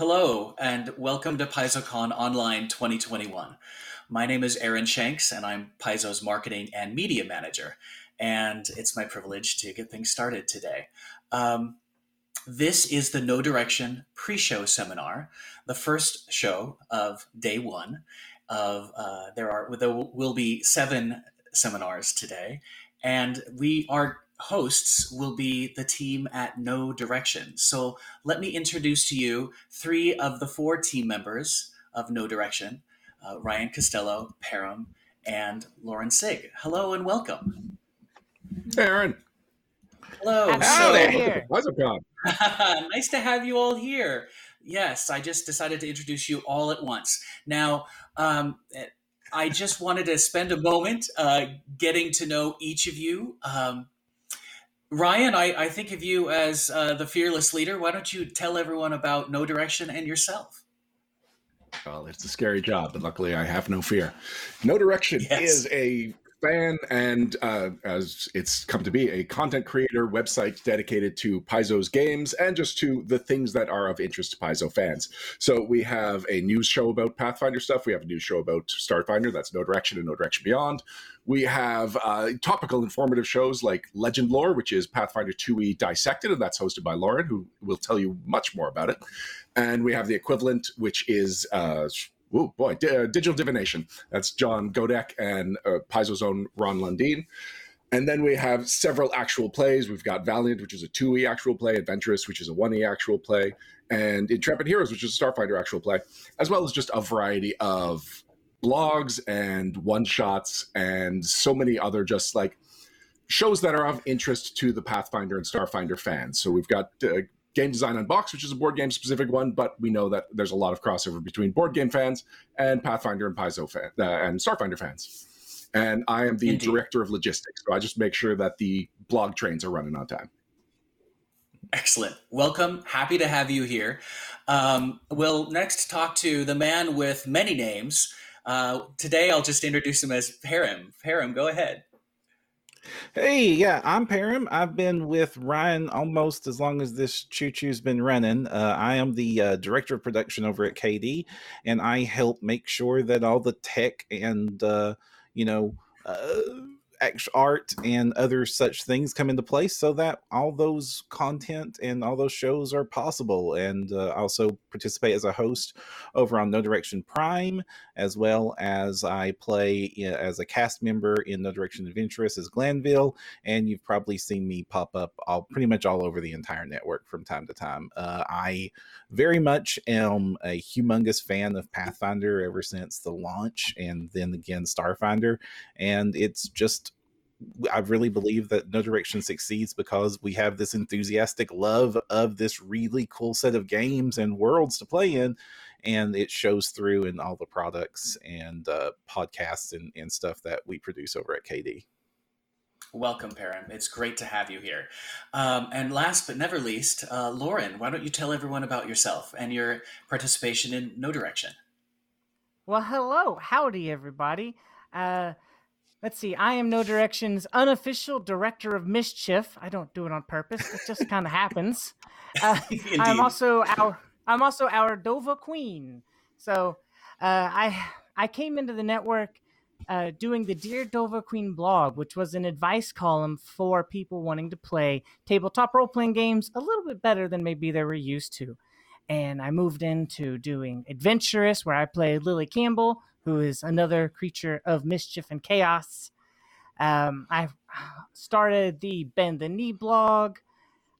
Hello, and welcome to PaizoCon Online 2021. My name is Aaron Shanks, and I'm Paizo's marketing and media manager. And it's my privilege to get things started today. Um, this is the Know Direction pre show seminar, the first show of day one. Of uh, there are there will be seven seminars today, and we are hosts will be the team at Know Direction. So let me introduce to you three of the four team members of Know Direction uh, Ryan Costello, Param, and Lauren Sig. Hello and welcome. Aaron. Hello. Howdy. nice to have you all here. Yes, I just decided to introduce you all at once. Now, um, I just wanted to spend a moment uh, getting to know each of you. Um, Ryan, I, I think of you as uh, the fearless leader. Why don't you tell everyone about Know Direction and yourself? Well, it's a scary job, but luckily I have no fear. Know Direction yes. is a fan and uh, as it's come to be a content creator website dedicated to Paizo's games and just to the things that are of interest to Paizo fans. So we have a news show about Pathfinder stuff. We have a news show about Starfinder. That's Know Direction and Know Direction Beyond. We have uh, topical informative shows like Legend Lore, which is Pathfinder 2e Dissected, and that's hosted by Lauren, who will tell you much more about it. And we have the equivalent, which is uh, oh boy, D- uh, Digital Divination. That's John Godek and uh, Paizo's own Ron Lundeen. And then we have several actual plays. We've got Valiant, which is a 2E actual play, Adventurous, which is a 1E actual play, and Intrepid Heroes, which is a Starfinder actual play, as well as just a variety of blogs and one shots and so many other just like shows that are of interest to the Pathfinder and Starfinder fans. So we've got uh, Game Design Unboxed, which is a board game specific one, but we know that there's a lot of crossover between board game fans and Pathfinder and Paizo fan, uh, and Starfinder fans. And I am the Indeed. director of logistics, so I just make sure that the blog trains are running on time. Excellent. Welcome. Happy to have you here. Um, we'll next talk to the man with many names. Uh, today, I'll just introduce him as Param. Param, go ahead. Hey, yeah, I'm Param. I've been with Ryan almost as long as this choo choo's been running. Uh, I am the uh, director of production over at KD, and I help make sure that all the tech and, uh, you know, uh, art and other such things come into place so that all those content and all those shows are possible. And uh, also participate as a host over on Know Direction Prime, as well as I play as a cast member in Know Direction Adventurous as Glanville. And you've probably seen me pop up all pretty much all over the entire network from time to time. Uh, I very much am a humongous fan of Pathfinder ever since the launch, and then again Starfinder. And it's just I really believe that Know Direction succeeds because we have this enthusiastic love of this really cool set of games and worlds to play in. And it shows through in all the products and uh, podcasts and, and stuff that we produce over at KD. Welcome, Param. It's great to have you here. Um, and last but never least, uh, Lauren, why don't you tell everyone about yourself and your participation in Know Direction? Well, hello. Howdy, everybody. Uh, Let's see. I am Know Direction's unofficial director of mischief. I don't do it on purpose. It just kind of happens. Uh, I'm also our I'm also our Dova Queen. So uh, I I came into the network uh, doing the Dear Dova Queen blog, which was an advice column for people wanting to play tabletop role playing games a little bit better than maybe they were used to. And I moved into doing Adventurous, where I play Lily Campbell, who is another creature of mischief and chaos. Um, I've started the Bend the Knee blog.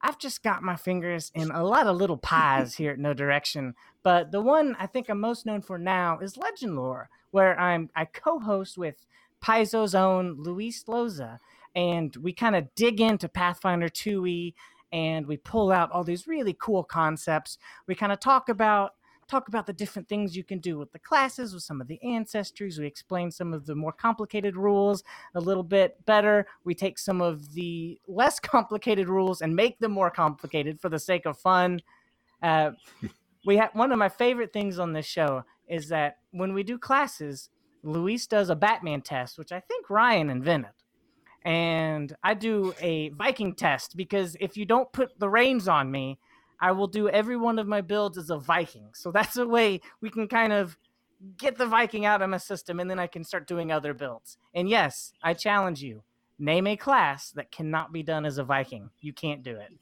I've just got my fingers in a lot of little pies here at Know Direction, but the one I think I'm most known for now is Legend Lore, where I'm I co-host with Paizo's own Luis Loza, and we kind of dig into Pathfinder 2e and we pull out all these really cool concepts. We kind of talk about talk about the different things you can do with the classes, with some of the ancestries. We explain some of the more complicated rules a little bit better. We take some of the less complicated rules and make them more complicated for the sake of fun. Uh, we have one of my favorite things on this show is that when we do classes, Luis does a Batman test, which I think Ryan invented. And I do a Viking test because if you don't put the reins on me, I will do every one of my builds as a Viking. So that's a way we can kind of get the Viking out of my system, and then I can start doing other builds. And yes, I challenge you: name a class that cannot be done as a Viking. You can't do it.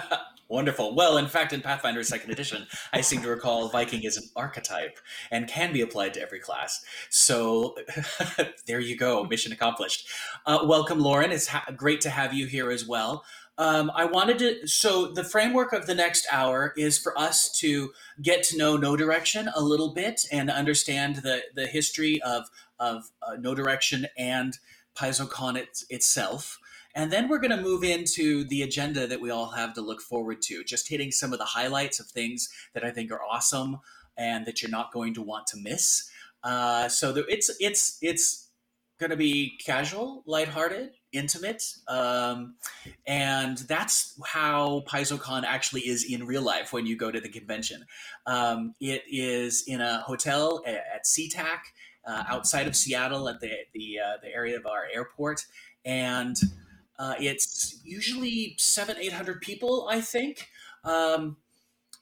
Wonderful. Well, in fact, in Pathfinder Second Edition, I seem to recall Viking is an archetype and can be applied to every class. So there you go, mission accomplished. Uh, welcome, Lauren. It's ha- great to have you here as well. Um, I wanted to. So the framework of the next hour is for us to get to know No Direction a little bit and understand the the history of of uh, Know Direction and PaizoCon it, itself. And then we're going to move into the agenda that we all have to look forward to, just hitting some of the highlights of things that I think are awesome and that you're not going to want to miss. Uh, so the, it's it's it's going to be casual, lighthearted, intimate, um, and that's how PaizoCon actually is in real life when you go to the convention. Um, it is in a hotel at, SeaTac uh, outside of Seattle at the the uh, the area of our airport, and uh, it's usually seven, eight hundred people, I think, um,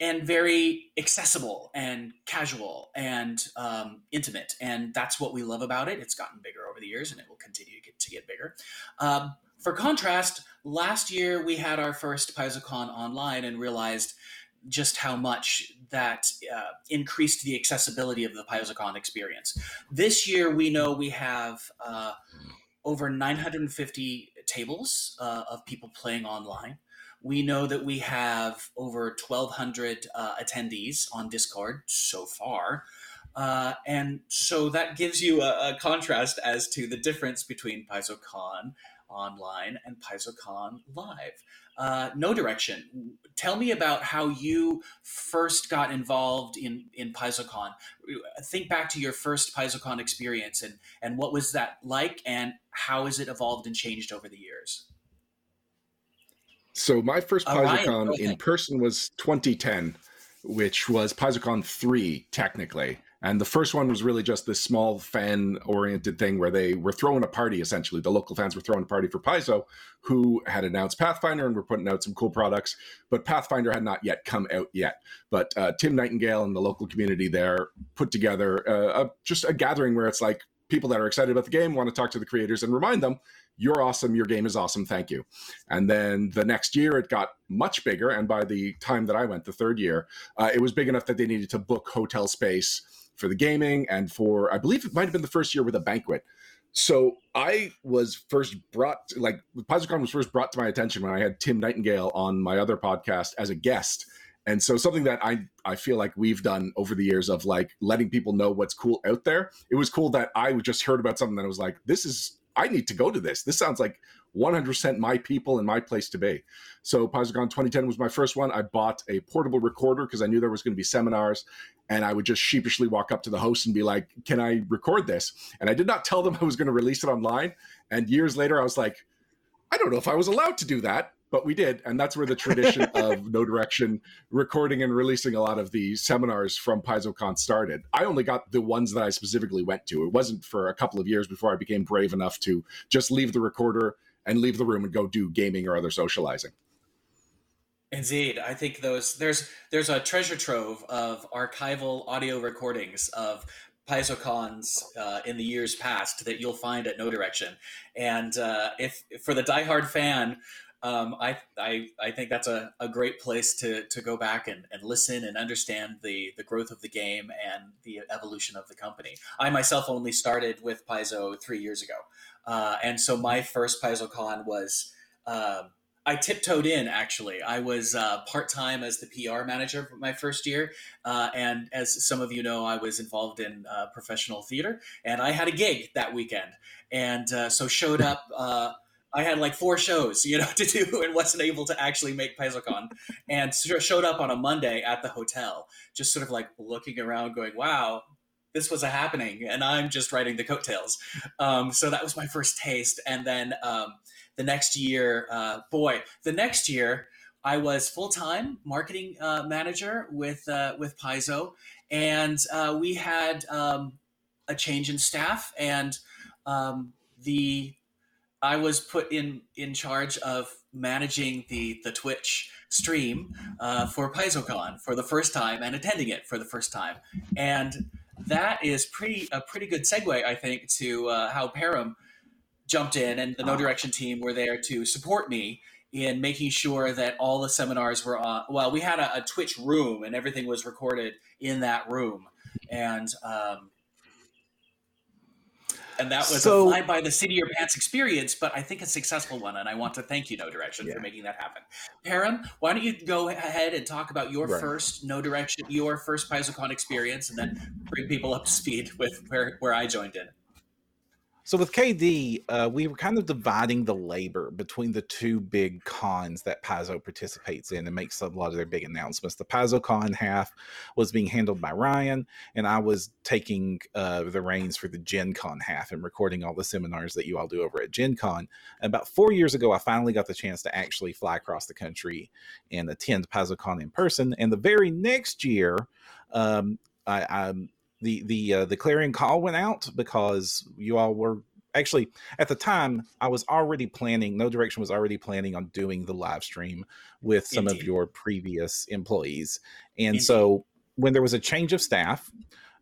and very accessible and casual and um, intimate. And that's what we love about it. It's gotten bigger over the years, and it will continue to get, to get bigger. Um, for contrast, last year we had our first PaizoCon online and realized just how much that uh, increased the accessibility of the PaizoCon experience. This year, we know we have uh, over 950 tables uh, of people playing online. We know that we have over 1,200 uh, attendees on Discord so far. Uh, and so that gives you a, a, contrast as to the difference between PaizoCon online and PaizoCon live. Uh, Know Direction. Tell me about how you first got involved in in PaizoCon. Think back to your first PaizoCon experience and and what was that like, and how has it evolved and changed over the years? So my first PaizoCon in person was 2010, which was PaizoCon three technically. And the first one was really just this small fan oriented thing where they were throwing a party essentially. The local fans were throwing a party for Paizo, who had announced Pathfinder and were putting out some cool products. But Pathfinder had not yet come out yet. But uh, Tim Nightingale and the local community there put together uh, a, just a gathering where it's like people that are excited about the game want to talk to the creators and remind them you're awesome your game is awesome thank you and then the next year it got much bigger and by the time that i went the third year uh, it was big enough that they needed to book hotel space for the gaming and for I believe it might have been the first year with a banquet. So I was first brought like PaizoCon was first brought to my attention when I had Tim Nightingale on my other podcast as a guest. And so something that I I feel like we've done over the years of like letting people know what's cool out there. It was cool that I just heard about something that was like, this is I need to go to this. This sounds like 100% my people and my place to be. So PaizoCon 2010 was my first one. I bought a portable recorder because I knew there was going to be seminars and I would just sheepishly walk up to the host and be like, "Can I record this?" And I did not tell them I was going to release it online. And years later I was like, "I don't know if I was allowed to do that." But we did, and that's where the tradition of Know Direction recording and releasing a lot of the seminars from PaizoCon started. I only got the ones that I specifically went to. It wasn't for a couple of years before I became brave enough to just leave the recorder and leave the room and go do gaming or other socializing. Indeed, I think those there's there's a treasure trove of archival audio recordings of PaizoCons uh, in the years past that you'll find at Know Direction, and uh, if for the diehard fan, um, I, I I think that's a, a great place to to go back and, and listen and understand the the growth of the game and the evolution of the company. I myself only started with Paizo three years ago, uh, and so my first PaizoCon was. Um, I tiptoed in actually. I was uh, part time as the PR manager for my first year, uh, and as some of you know, I was involved in uh, professional theater, and I had a gig that weekend, and uh, so showed up. I had like four shows, you know, to do, and wasn't able to actually make PaizoCon, and showed up on a Monday at the hotel, just sort of like looking around, going, "Wow, this was a happening," and I'm just writing the coattails. Um, so that was my first taste, and then. Um, the next year, uh, boy, the next year I was full time marketing uh, manager with uh, with Paizo, and uh, we had um, a change in staff, and um, the I was put in in charge of managing the the Twitch stream uh, for PaizoCon for the first time and attending it for the first time, and that is pretty a pretty good segue, I think, to uh, how Param jumped in and the Know Direction team were there to support me in making sure that all the seminars were on. Well, we had a, a Twitch room and everything was recorded in that room, and um, and that was so, a fly by the seat of your pants experience, but I think a successful one. And I want to thank you, Know Direction, yeah. for making that happen. Param, why don't you go ahead and talk about your right. first Know Direction, your first PaizoCon experience, and then bring people up to speed with where, where I joined in. So with KD, uh, we were kind of dividing the labor between the two big cons that Paizo participates in and makes a lot of their big announcements. The PaizoCon half was being handled by Ryan, and I was taking uh, the reins for the Gen Con half and recording all the seminars that you all do over at Gen Con. About four years ago, I finally got the chance to actually fly across the country and attend PaizoCon in person. And the very next year, um, I, I the the uh, the clarion call went out because you all were actually at the time I was already planning. Know Direction was already planning on doing the live stream with some Indeed. of your previous employees, and Indeed. so when there was a change of staff.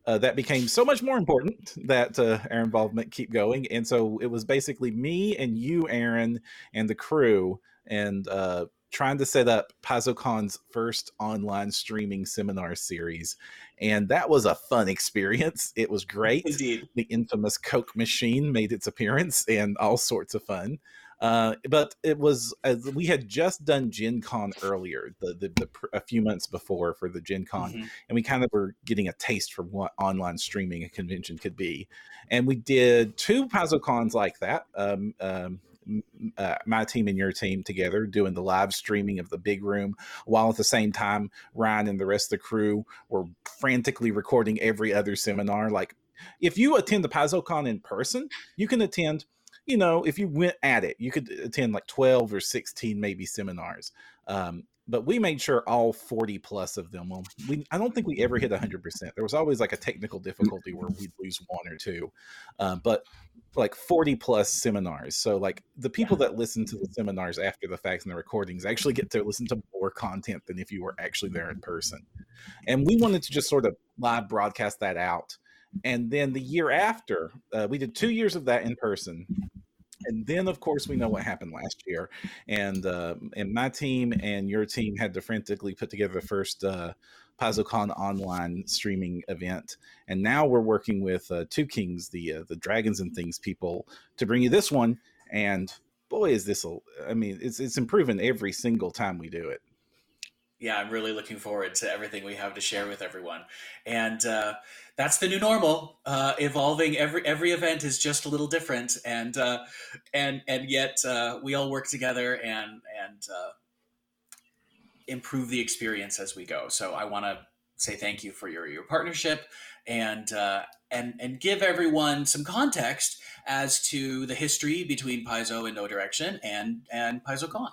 Uh, that became so much more important that uh, our involvement keep going, and so it was basically me and you, Aaron, and the crew, and uh, trying to set up PaizoCon's first online streaming seminar series. And that was a fun experience. It was great. Indeed. The infamous Coke machine made its appearance and all sorts of fun. Uh, but it was as we had just done Gen Con earlier, the, the, the a few months before for the Gen Con, mm-hmm. and we kind of were getting a taste for what online streaming a convention could be. And we did two PaizoCons like that. Um, um, uh, my team and your team together doing the live streaming of the big room while at the same time ryan and the rest of the crew were frantically recording every other seminar. Like if you attend the PaizoCon in person you can attend you know if you went at it you could attend like 12 or 16 maybe seminars um, but we made sure all 40 plus of them well we i don't think we ever hit 100% there was always like a technical difficulty where we'd lose one or two uh, but like 40 plus seminars so like the people that listen to the seminars after the facts and the recordings actually get to listen to more content than if you were actually there in person and we wanted to just sort of live broadcast that out and then the year after uh, we did two years of that in person and then of course we know what happened last year and uh, and my team and your team had to frantically put together the first uh, PaizoCon online streaming event, and now we're working with uh, Two Kings, the uh, the Dragons and Things people, to bring you this one. And boy, is this! I mean, it's it's improving every single time we do it yeah, I'm really looking forward to everything we have to share with everyone. And uh, that's the new normal. Uh, evolving every every event is just a little different, and uh, and and yet uh, we all work together and and uh, improve the experience as we go. So I want to say thank you for your your partnership and uh, and and give everyone some context as to the history between Paizo and Know Direction and and PaizoCon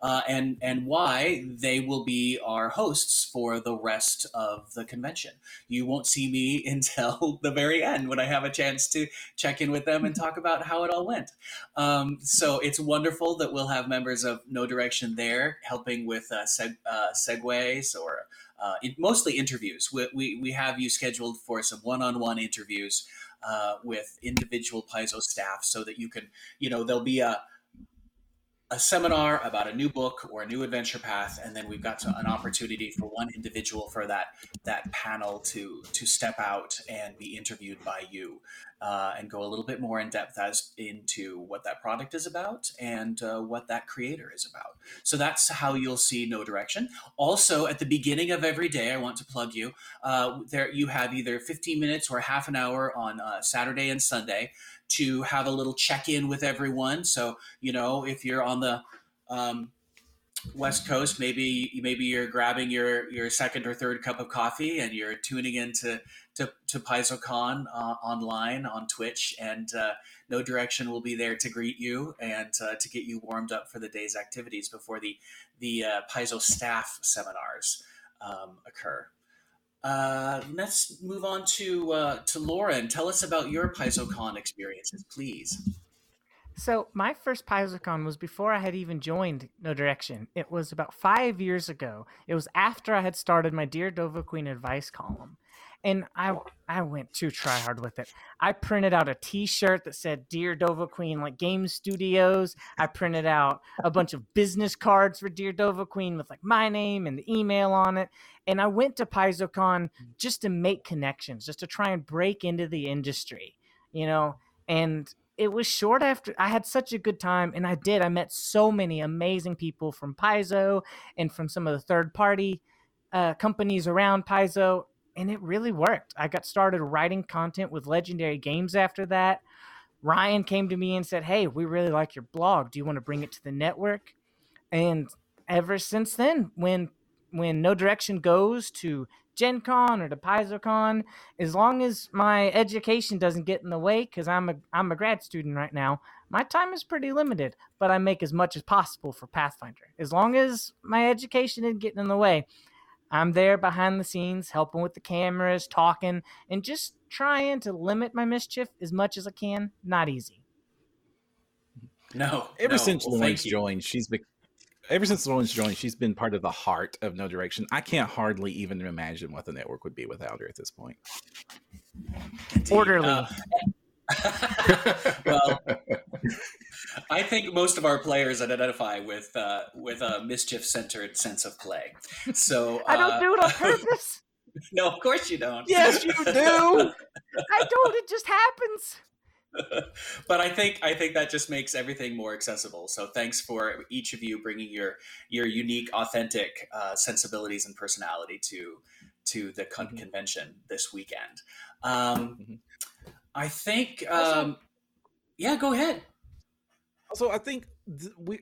uh, and and why they will be our hosts for the rest of the convention. You won't see me until the very end when I have a chance to check in with them and talk about how it all went. Um, so it's wonderful that we'll have members of Know Direction there helping with uh, seg- uh, segues or uh, mostly interviews. We, we, we have you scheduled for some one-on-one interviews uh, with individual Paizo staff so that you can, you know, there'll be a a seminar about a new book or a new adventure path, and then we've got to, an opportunity for one individual for that that panel to to step out and be interviewed by you, uh, and go a little bit more in depth as into what that product is about and uh, what that creator is about. So that's how you'll see Know Direction. Also, at the beginning of every day, I want to plug you. Uh, there, you have either 15 minutes or half an hour on uh, Saturday and Sunday to have a little check in with everyone. So, you know, if you're on the um, West Coast, maybe maybe you're grabbing your your second or third cup of coffee and you're tuning into to to PaizoCon uh, online on Twitch, and uh, Know Direction will be there to greet you and uh, to get you warmed up for the day's activities before the the uh, Paizo staff seminars um, occur. Uh, let's move on to uh, to Lauren. Tell us about your PaizoCon experiences, please. So my first PaizoCon was before I had even joined Know Direction. It was about five years ago. It was after I had started my Dear Dova Queen advice column. And I I went too try hard with it. I printed out a T-shirt that said "Dear Dova Queen," like Game Studios. I printed out a bunch of business cards for Dear Dova Queen with like my name and the email on it. And I went to PaizoCon just to make connections, just to try and break into the industry, you know. And it was short after I had such a good time, and I did. I met so many amazing people from Paizo and from some of the third party uh, companies around Paizo, and it really worked. I got started writing content with Legendary Games after that. Ryan came to me and said, Hey, we really like your blog. Do you want to bring it to the network? And ever since then, when when Know Direction goes to Gen Con or to PaizoCon, as long as my education doesn't get in the way, because I'm a I'm a grad student right now, my time is pretty limited, but I make as much as possible for Pathfinder. As long as my education isn't getting in the way, I'm there behind the scenes, helping with the cameras, talking, and just trying to limit my mischief as much as I can. Not easy. No. Ever no. since well, Lauren's joined, she's been ever since Lauren's joined, she's been part of the heart of Know Direction. I can't hardly even imagine what the network would be without her at this point. Indeed. Orderly. Uh, well, I think most of our players identify with uh, with a mischief centered sense of play. So I don't uh, do it on purpose. no, of course you don't. Yes, you do. I don't. It just happens. but I think I think that just makes everything more accessible. So thanks for each of you bringing your your unique, authentic uh, sensibilities and personality to to the con- mm-hmm. convention this weekend. Um, mm-hmm. I think, um, yeah, go ahead. Also, I think th- we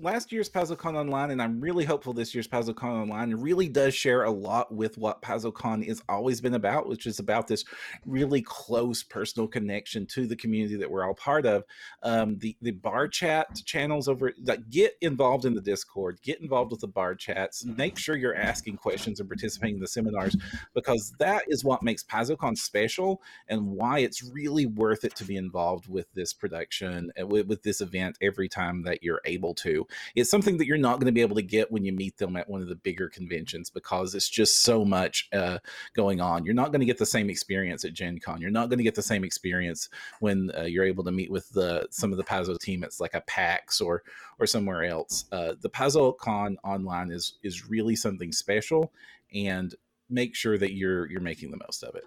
last year's PaizoCon Online, and I'm really hopeful this year's PaizoCon Online really does share a lot with what PaizoCon has always been about, which is about this really close personal connection to the community that we're all part of. Um, the the bar chat channels over that get involved in the Discord, get involved with the bar chats, make sure you're asking questions and participating in the seminars because that is what makes PaizoCon special and why it's really worth it to be involved with this production uh, with, with this event every time that you're able to it's something that you're not going to be able to get when you meet them at one of the bigger conventions because it's just so much uh, going on. You're not going to get the same experience at Gen Con. You're not going to get the same experience when uh, you're able to meet with the some of the Paizo team. It's like a PAX or or somewhere else. Uh, the PaizoCon online is is really something special, and make sure that you're you're making the most of it.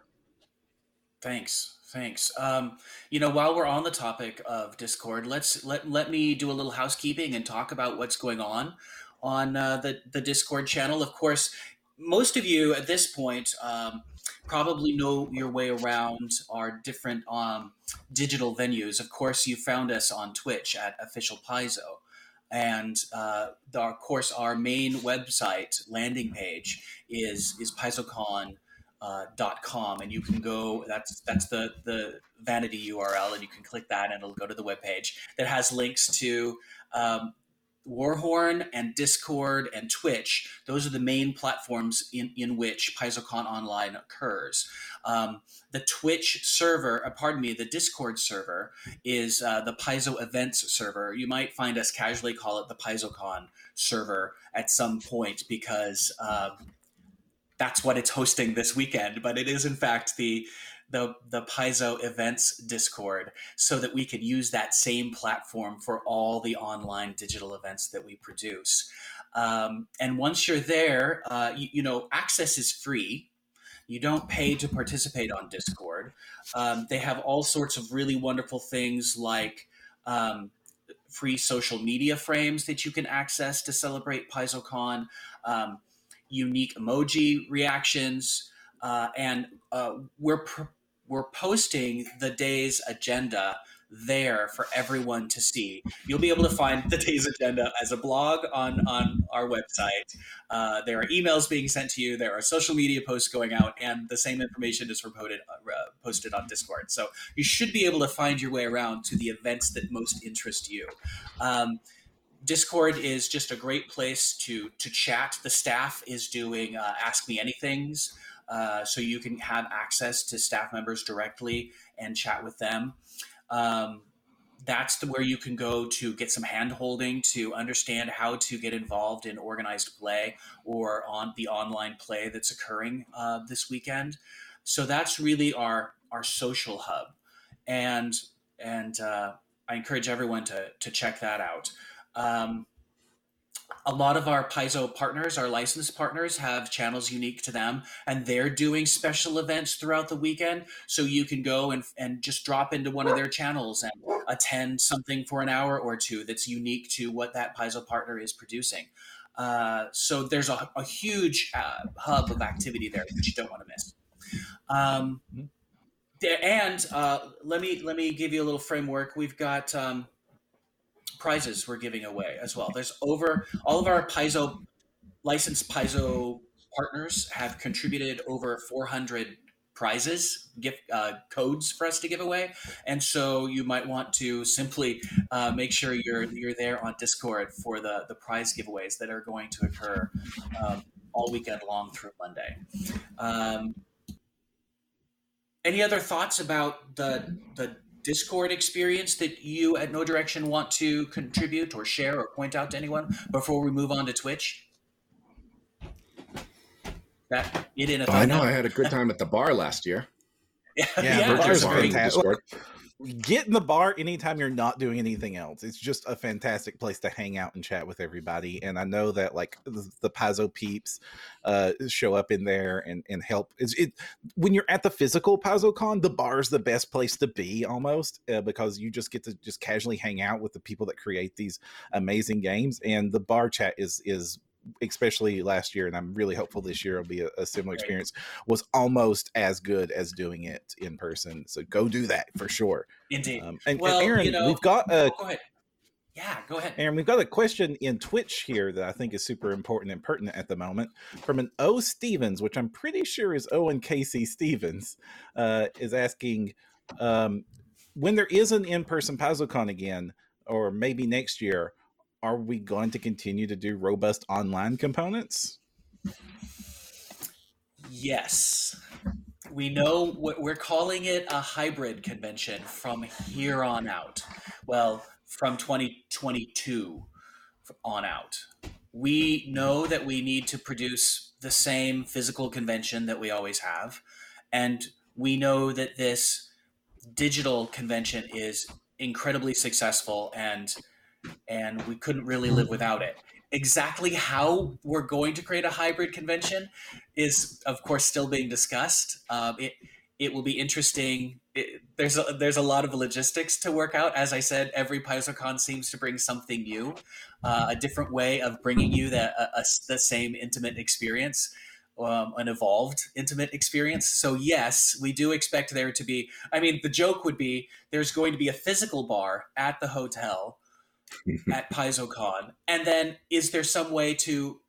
Thanks. Thanks. Um, you know, while we're on the topic of Discord, let's let let me do a little housekeeping and talk about what's going on on uh, the the Discord channel. Of course, most of you at this point um, probably know your way around our different um, digital venues. Of course, you found us on Twitch at Official Paizo. And uh, the, of course, our main website landing page is is PaizoCon uh, .com and you can go that's that's the the vanity URL and you can click that and it'll go to the webpage that has links to um, Warhorn and Discord and Twitch. Those are the main platforms in, in which PaizoCon Online occurs. Um, the Twitch server, uh, pardon me, the Discord server is uh, the Paizo Events server. You might find us casually call it the PaizoCon server at some point because um, that's what it's hosting this weekend, but it is in fact the the the Paizo events Discord, so that we can use that same platform for all the online digital events that we produce. Um, and once you're there, uh, you, you, know access is free. You don't pay to participate on Discord. Um, they have all sorts of really wonderful things like um, free social media frames that you can access to celebrate PaizoCon. Um, unique emoji reactions, uh, and uh, we're we're posting the day's agenda there for everyone to see. You'll be able to find the day's agenda as a blog on on our website. Uh, there are emails being sent to you. There are social media posts going out, and the same information is reported, uh, posted on Discord. So you should be able to find your way around to the events that most interest you. Um, Discord is just a great place to to chat. The staff is doing uh, Ask Me Anything's, uh, so you can have access to staff members directly and chat with them. Um, that's the, where you can go to get some hand holding to understand how to get involved in organized play or on the online play that's occurring uh, this weekend. So that's really our our social hub, and and uh, I encourage everyone to to check that out. Um, a lot of our Paizo partners, our licensed partners, have channels unique to them, and they're doing special events throughout the weekend. So you can go and, and just drop into one of their channels and attend something for an hour or two that's unique to what that Paizo partner is producing. Uh, so there's a, a huge uh, hub of activity there that you don't want to miss. Um, and uh, let me let me give you a little framework. We've got um, prizes we're giving away as well. There's over all of our Paizo licensed Paizo partners have contributed over 400 prizes, gift uh, codes for us to give away, and so you might want to simply uh, make sure you're you're there on Discord for the the prize giveaways that are going to occur um, all weekend long through Monday. Um, any other thoughts about the the Discord experience that you at Know Direction want to contribute or share or point out to anyone before we move on to Twitch? That it in a oh, I know I had a good time at the bar last year. yeah, yeah, yeah bars are fantastic get in the bar anytime you're not doing anything else. It's just a fantastic place to hang out and chat with everybody. And I know that like the, the Paizo peeps uh, show up in there and, and help. It's, it when you're at the physical PaizoCon, the bar is the best place to be almost uh, because you just get to just casually hang out with the people that create these amazing games. And the bar chat is is especially last year, and I'm really hopeful this year will be a, a similar experience, was almost as good as doing it in person. So go do that for sure. Indeed. Um, and, well, and Aaron, you know, we've got a. Go ahead. Yeah, go ahead. Aaron, we've got a question in Twitch here that I think is super important and pertinent at the moment from an O Stevens, which I'm pretty sure is Owen K.C. Stevens, uh, is asking um, when there is an in person PaizoCon again, or maybe next year, are we going to continue to do robust online components? Yes. We know we're calling it a hybrid convention from here on out. Well, from 2022 on out. We know that we need to produce the same physical convention that we always have. And we know that this digital convention is incredibly successful and and we couldn't really live without it. Exactly how we're going to create a hybrid convention is, of course, still being discussed. Um, it it will be interesting. It, there's a, there's a lot of logistics to work out. As I said, every PaizoCon seems to bring something new, uh, a different way of bringing you a, the same intimate experience. Um, an evolved intimate experience. So yes, we do expect there to be. I mean, the joke would be there's going to be a physical bar at the hotel at PaizoCon? And then is there some way to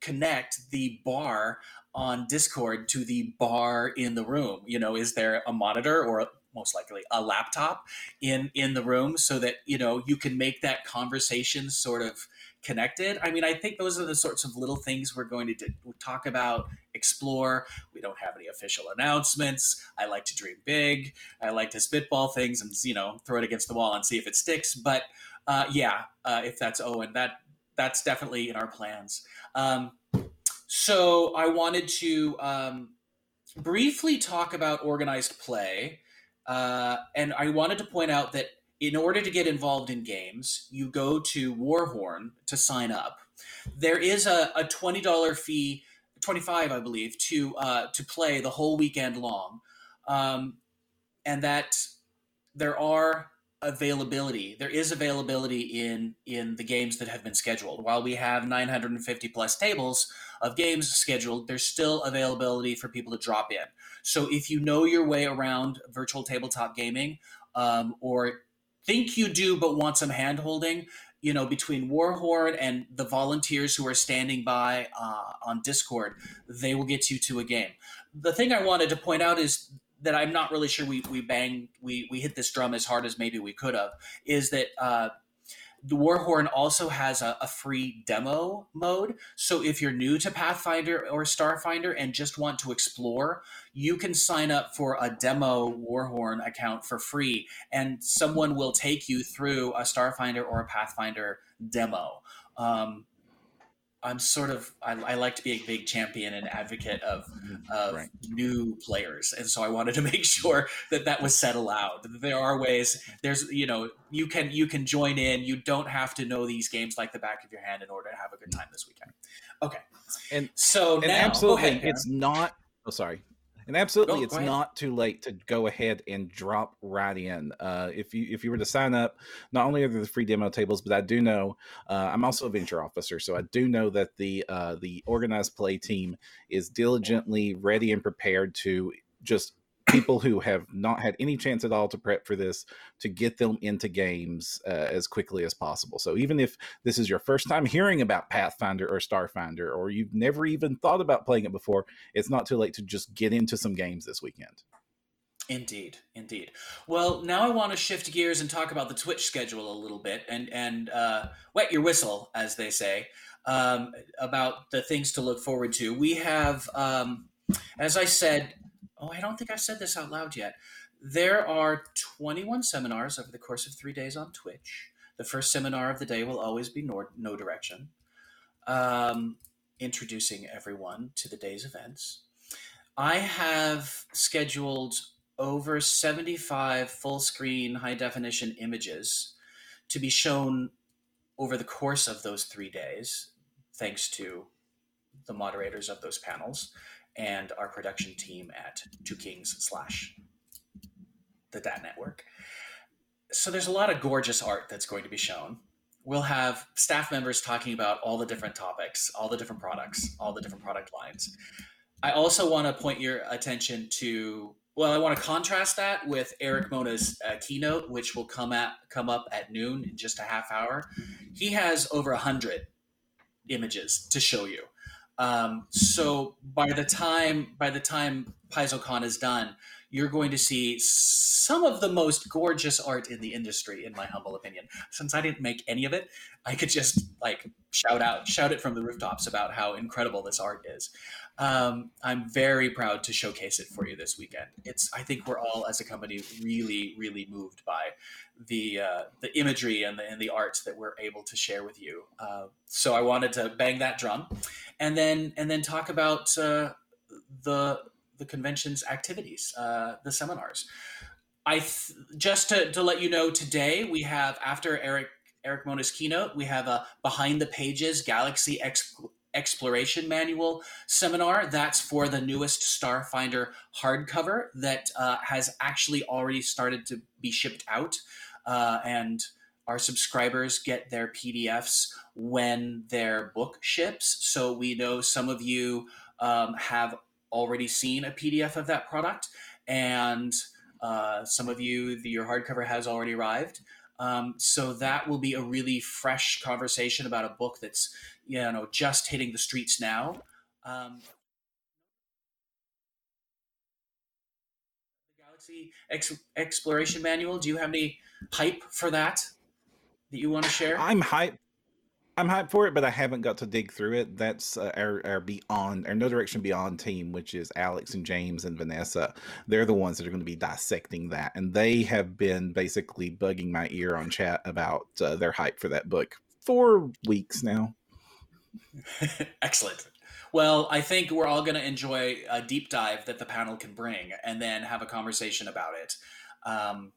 connect the bar on Discord to the bar in the room? You know, is there a monitor or most likely a laptop in in the room so that you know you can make that conversation sort of connected? I mean i think those are the sorts of little things we're going to talk about explore. We don't have any official announcements. I like to dream big. I like to spitball things and you know throw it against the wall and see if it sticks. But uh, yeah, uh, if that's Owen, that that's definitely in our plans. Um, so I wanted to um, briefly talk about organized play, uh, and I wanted to point out that in order to get involved in games, you go to Warhorn to sign up. There is a, a twenty dollar fee, twenty five, I believe, to uh, to play the whole weekend long, um, and that there are availability. There is availability in in the games that have been scheduled. While we have 950 plus tables of games scheduled there's still availability for people to drop in. So if you know your way around virtual tabletop gaming um, or think you do but want some hand holding you know between warhorn and the volunteers who are standing by uh, on discord they will get you to a game. The thing i wanted to point out is that I'm not really sure we we bang we we hit this drum as hard as maybe we could have is that uh, the Warhorn also has a, a, free demo mode. So if you're new to Pathfinder or Starfinder and just want to explore, you can sign up for a demo Warhorn account for free, and someone will take you through a Starfinder or a Pathfinder demo. Um, I'm sort of I, I, like to be a big champion and advocate of mm-hmm. of right. new players, and so I wanted to make sure that that was said aloud. There are ways. There's you know you can you can join in. You don't have to know these games like the back of your hand in order to have a good time this weekend. Okay, and so and now, absolutely, it's not. Oh, sorry. And absolutely, go, it's go not too late to go ahead and drop right in. Uh, if you if you were to sign up, not only are there the free demo tables, but I do know uh, I'm also a venture officer, so I do know that the uh, the organized play team is diligently ready and prepared to just people who have not had any chance at all to prep for this to get them into games uh, as quickly as possible. So even if this is your first time hearing about Pathfinder or Starfinder, or you've never even thought about playing it before, it's not too late to just get into some games this weekend. Indeed, indeed. Well, now I want to shift gears and talk about the Twitch schedule a little bit and and uh, wet your whistle, as they say, um, about the things to look forward to. We have, um, as I said, oh, I don't think I've said this out loud yet. There are 21 seminars over the course of three days on Twitch. The first seminar of the day will always be No Direction, um, introducing everyone to the day's events. I have scheduled over 75 full screen, high definition images to be shown over the course of those three days, thanks to the moderators of those panels and our production team at Two Kings slash the Dat Network. So there's a lot of gorgeous art that's going to be shown. We'll have staff members talking about all the different topics, all the different products, all the different product lines. I also want to point your attention to well, I want to contrast that with Erik Mona's uh, keynote, which will come at come up at noon in just a half hour. He has over a hundred images to show you. Um, so by the time by the time PaizoCon is done, you're going to see some of the most gorgeous art in the industry, in my humble opinion. Since I didn't make any of it, I could just like shout out, shout it from the rooftops about how incredible this art is. Um, I'm very proud to showcase it for you this weekend. It's I think we're all as a company really, really moved by the uh, the imagery and the and the art that we're able to share with you. Uh, so I wanted to bang that drum, and then and then talk about uh, the the convention's activities, uh, the seminars. I th- just to, to let you know today we have after Erik Erik Mona's keynote we have a behind the pages Galaxy exploration manual seminar. That's for the newest Starfinder hardcover that uh, has actually already started to be shipped out uh, and our subscribers get their PDFs when their book ships. So we know some of you um, have already seen a PDF of that product, and uh, some of you, the, your hardcover has already arrived. Um, so that will be a really fresh conversation about a book that's you know just hitting the streets now. Um, the Galaxy Ex- Exploration Manual. Do you have any hype for that that you want to share? I'm hype. I'm hyped for it, but I haven't got to dig through it. That's uh, our, our Beyond, our Know Direction Beyond team, which is Alex and James and Vanessa. They're the ones that are going to be dissecting that, and they have been basically bugging my ear on chat about uh, their hype for that book for weeks now. Excellent. Well, I think we're all going to enjoy a deep dive that the panel can bring, and then have a conversation about it. Um,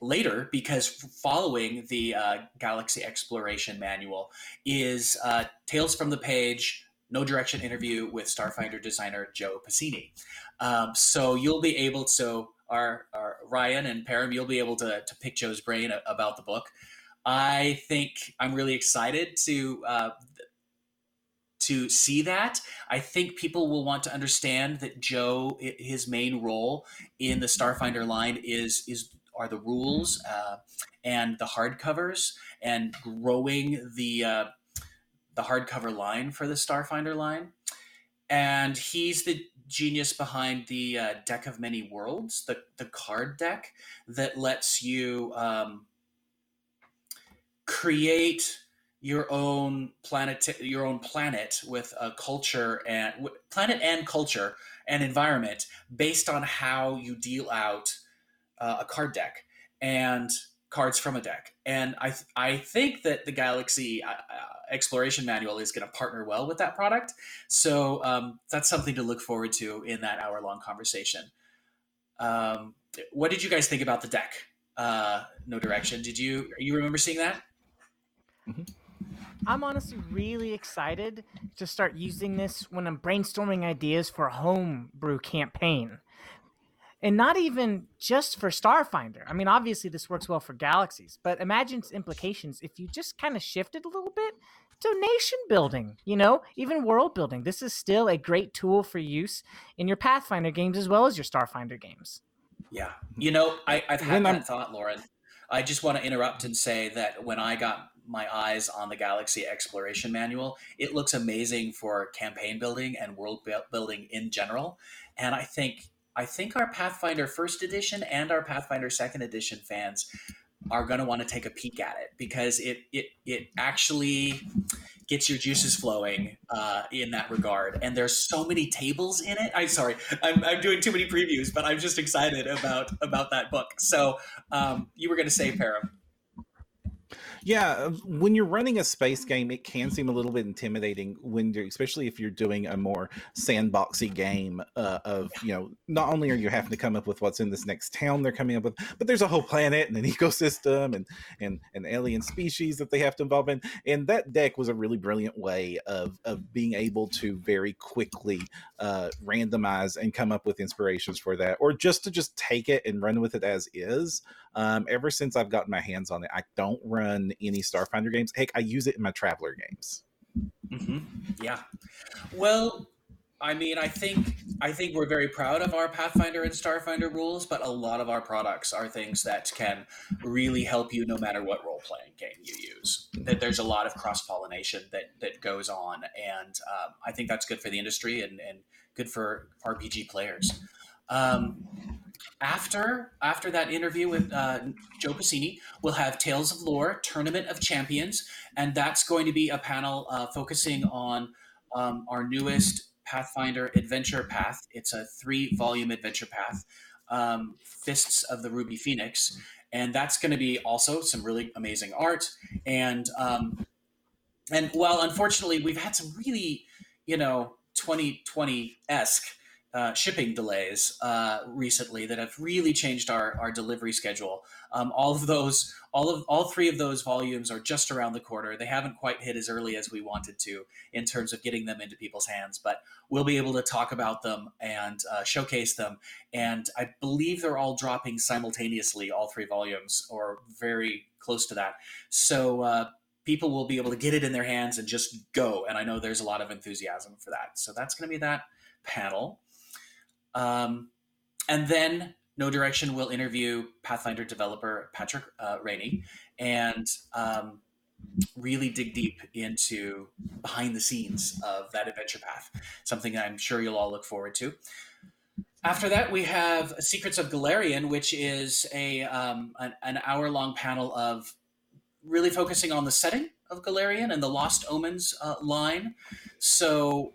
later because following the uh, Galaxy Exploration Manual is uh, Tales from the Page, Know Direction interview with Starfinder designer Joe Pasini. Um, so you'll be able to, so our, our Ryan and Param, you'll be able to, to pick Joe's brain about the book. I think I'm really excited to uh, to see that. I think people will want to understand that Joe, his main role in the Starfinder line is is are the rules uh, and the hardcovers and growing the uh, the hardcover line for the Starfinder line. And he's the genius behind the uh, deck of many worlds, the the card deck that lets you um, create your own planet your own planet with a culture and planet and culture and environment based on how you deal out uh, a card deck and cards from a deck. And i th- i think that the galaxy uh, uh exploration manual is going to partner well with that product. So um, that's something to look forward to in that hour long conversation. Um, what did you guys think about the deck? Uh, Know Direction did you you remember seeing that? Mm-hmm. I'm honestly really excited to start using this when I'm brainstorming ideas for a homebrew campaign. And not even just for Starfinder. I mean, obviously, this works well for galaxies, but imagine its implications if you just kind of shifted a little bit to nation building, you know, even world building. This is still a great tool for use in your Pathfinder games as well as your Starfinder games. Yeah. You know, I, have had when that I'm... thought, Lauren. I just want to interrupt and say that when I got my eyes on the Galaxy Exploration Manual. It looks amazing for campaign building and world building in general. And I think I think our Pathfinder First Edition and our Pathfinder Second Edition fans are going to want to take a peek at it because it it it actually gets your juices flowing uh, in that regard. And there's so many tables in it. I'm sorry, I'm, I'm doing too many previews, but I'm just excited about about that book. So um, you were going to say, Param. Yeah, uh, when you're running a space game, it can seem a little bit intimidating when you're, especially if you're doing a more sandboxy game uh, of, you know, not only are you having to come up with what's in this next town they're coming up with, but there's a whole planet and an ecosystem and and an alien species that they have to involve in. And that deck was a really brilliant way of of being able to very quickly uh, randomize and come up with inspirations for that, or just to just take it and run with it as is. Um, ever since I've gotten my hands on it, I don't run any Starfinder games. Heck, I use it in my Traveller games. Mm-hmm. Yeah. Well, I mean, I think I think we're very proud of our Pathfinder and Starfinder rules, but a lot of our products are things that can really help you no matter what role playing game you use. That there's a lot of cross pollination that that goes on, and um, I think that's good for the industry and, and good for RPG players. Um, after after that interview with uh, Joe Pasini, we'll have Tales of Lore Tournament of Champions, and that's going to be a panel uh, focusing on um, our newest Pathfinder Adventure Path. It's a three volume adventure path, um, Fists of the Ruby Phoenix, and that's going to be also some really amazing art. And um, and while unfortunately we've had some really you know 2020 esque uh, shipping delays uh, recently that have really changed our, our delivery schedule. Um, all of those, all of all three of those volumes are just around the corner. They haven't quite hit as early as we wanted to in terms of getting them into people's hands, but we'll be able to talk about them and uh, showcase them. And I believe they're all dropping simultaneously, all three volumes, or very close to that. So uh, people will be able to get it in their hands and just go. And I know there's a lot of enthusiasm for that. So that's going to be that panel. Um, and then Know Direction will interview Pathfinder developer Patrick uh, Renie and um, really dig deep into behind the scenes of that adventure path, something I'm sure you'll all look forward to. After that, we have Secrets of Golarion, which is a um, an, an hour long panel of really focusing on the setting of Golarion and the Lost Omens uh, line. So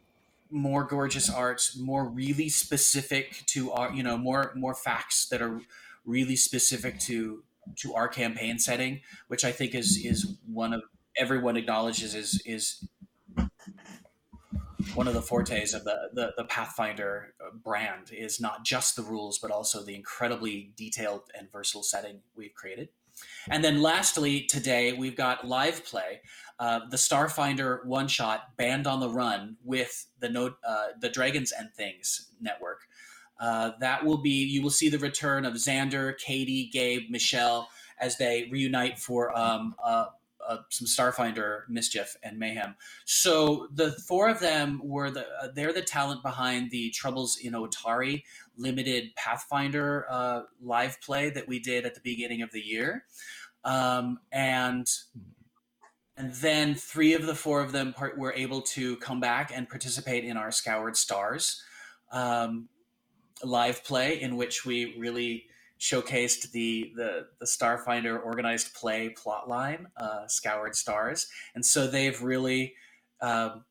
more gorgeous art, more really specific to our, you know, more more facts that are really specific to to our campaign setting, which I think is is one of everyone acknowledges is is one of the fortes of the, the, the Pathfinder uh, brand is not just the rules, but also the incredibly detailed and versatile setting we've created. And then lastly, today we've got live play, uh, the Starfinder one shot Band on the Run with the no, uh, the Dragons and Things network. Uh, that will be you will see the return of Xander, Katie, Gabe, Michelle as they reunite for um, uh, uh, some Starfinder mischief and mayhem. So the four of them were the they're the talent behind the Troubles in Otari limited Pathfinder live play that we did at the beginning of the year, um, and and then three of the four of them part, were able to come back and participate in our Scoured Stars um, live play, in which we really showcased the the the Starfinder organized play plotline, uh, Scoured Stars, and so they've really um,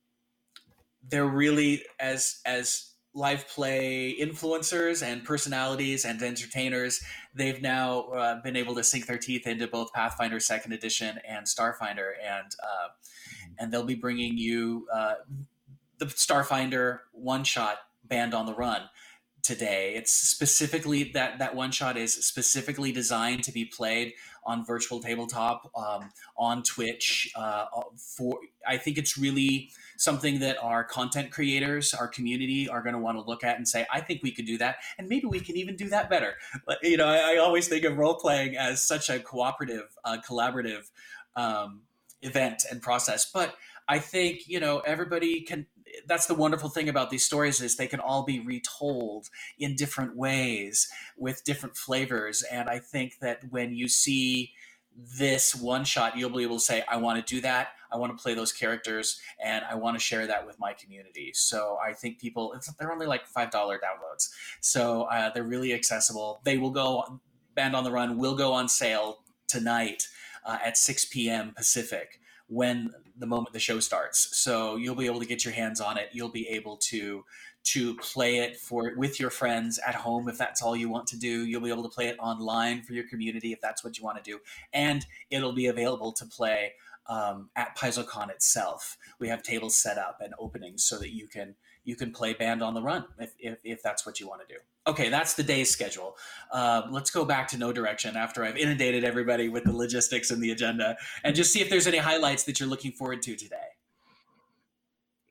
they're really as as live play influencers and personalities and entertainers they've now uh, been able to sink their teeth into both pathfinder second edition and starfinder and uh, and they'll be bringing you uh, the starfinder one shot band on the run today. It's specifically that that one shot is specifically designed to be played on virtual tabletop um, on twitch uh, for i think it's really something that our content creators our community are going to want to look at and say i think we could do that and maybe we can even do that better. You know i, I always think of role playing as such a cooperative uh, collaborative um, event and process. But i think you know everybody can that's the wonderful thing about these stories is they can all be retold in different ways with different flavors. And i think that when you see this one shot you'll be able to say i want to do that. I want to play those characters and i want to share that with my community. So i think people they're only like five dollar downloads. So uh, they're really accessible. They will go band on the run will go on sale tonight uh, at 6 p.m pacific when the moment the show starts. So you'll be able to get your hands on it. You'll be able to to play it for with your friends at home if that's all you want to do. You'll be able to play it online for your community if that's what you want to do, and it'll be available to play um, at PaizoCon itself. We have tables set up and openings so that you can you can play band on the run if, if, if that's what you want to do. Okay, that's the day's schedule. Uh, let's go back to Know Direction after I've inundated everybody with the logistics and the agenda and just see if there's any highlights that you're looking forward to today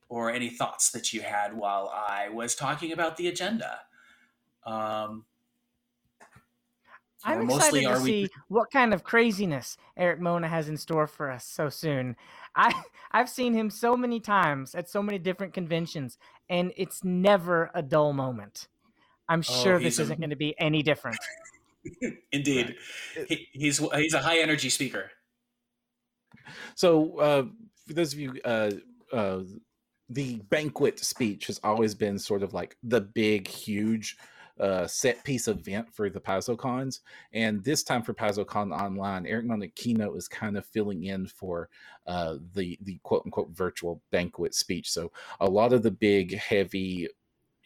or any thoughts that you had while I was talking about the agenda. Um, I'm excited to see we... what kind of craziness Erik Mona has in store for us so soon. I I've seen him so many times at so many different conventions, and it's never a dull moment. I'm oh, sure this isn't going to be any different. Indeed, he, he's he's a high energy speaker. So, uh, for those of you, uh, uh, the banquet speech has always been sort of like the big, huge uh, set piece event for the PaizoCons. And this time for PaizoCon Online, Erik Mona keynote is kind of filling in for uh, the the quote unquote virtual banquet speech. So a lot of the big, heavy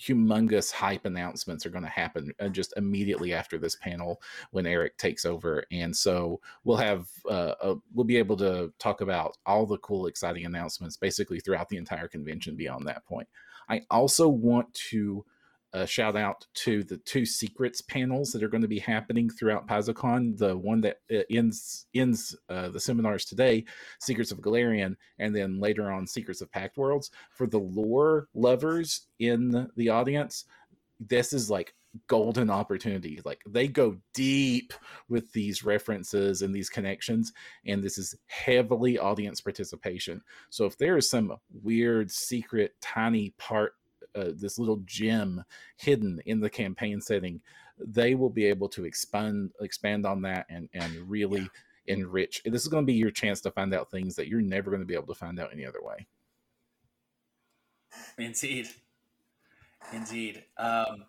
humongous hype announcements are going to happen uh, just immediately after this panel when Erik takes over, and so we'll have uh, a, we'll be able to talk about all the cool, exciting announcements basically throughout the entire convention. Beyond that point, I also want to a shout out to the two secrets panels that are going to be happening throughout PaizoCon. The one that uh, ends ends uh, the seminars today, Secrets of Golarion, and then later on Secrets of Pact Worlds. For the lore lovers in the audience, this is like golden opportunity. Like they go deep with these references and these connections, and this is heavily audience participation. So if there is some weird secret tiny part uh, this little gem hidden in the campaign setting, they will be able to expand expand on that and and really yeah. enrich. This is going to be your chance to find out things that you're never going to be able to find out any other way. Indeed, indeed. Um,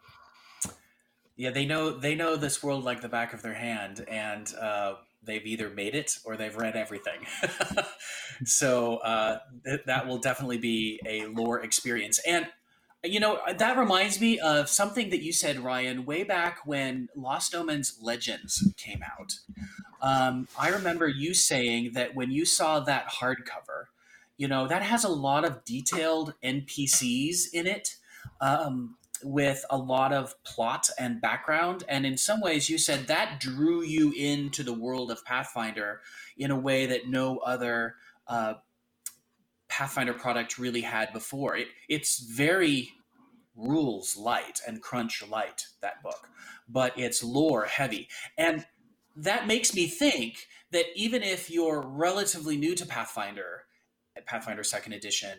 yeah, they know they know this world like the back of their hand, and uh, they've either made it or they've read everything. so uh, th- that will definitely be a lore experience. And you know, that reminds me of something that you said, Ryan, way back when Lost Omens Legends came out. Um, I remember you saying that when you saw that hardcover, you know, that has a lot of detailed NPCs in it um, with a lot of plot and background. And in some ways, you said that drew you into the world of Pathfinder in a way that no other uh, Pathfinder product really had before. It it's very rules light and crunch light that book, but it's lore heavy. And that makes me think that even if you're relatively new to Pathfinder, Pathfinder Second Edition,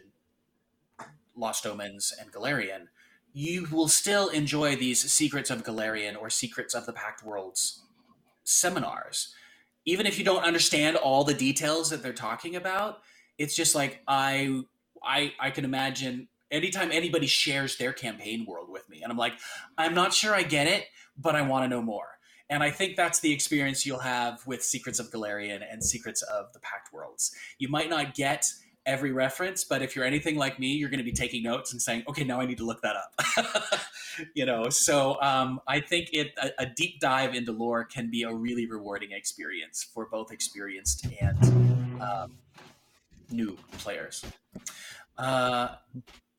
Lost Omens, and Golarion, you will still enjoy these Secrets of Golarion or Secrets of the Pact Worlds seminars. Even if you don't understand all the details that they're talking about, it's just like I I I can imagine anytime anybody shares their campaign world with me and I'm like, I'm not sure I get it, but I want to know more. And I think that's the experience you'll have with Secrets of Golarion and Secrets of the Pact Worlds. You might not get every reference, but if you're anything like me, you're going to be taking notes and saying, "Okay, now I need to look that up." you know, so um, I think it a, a, deep dive into lore can be a really rewarding experience for both experienced and um, new players. Uh,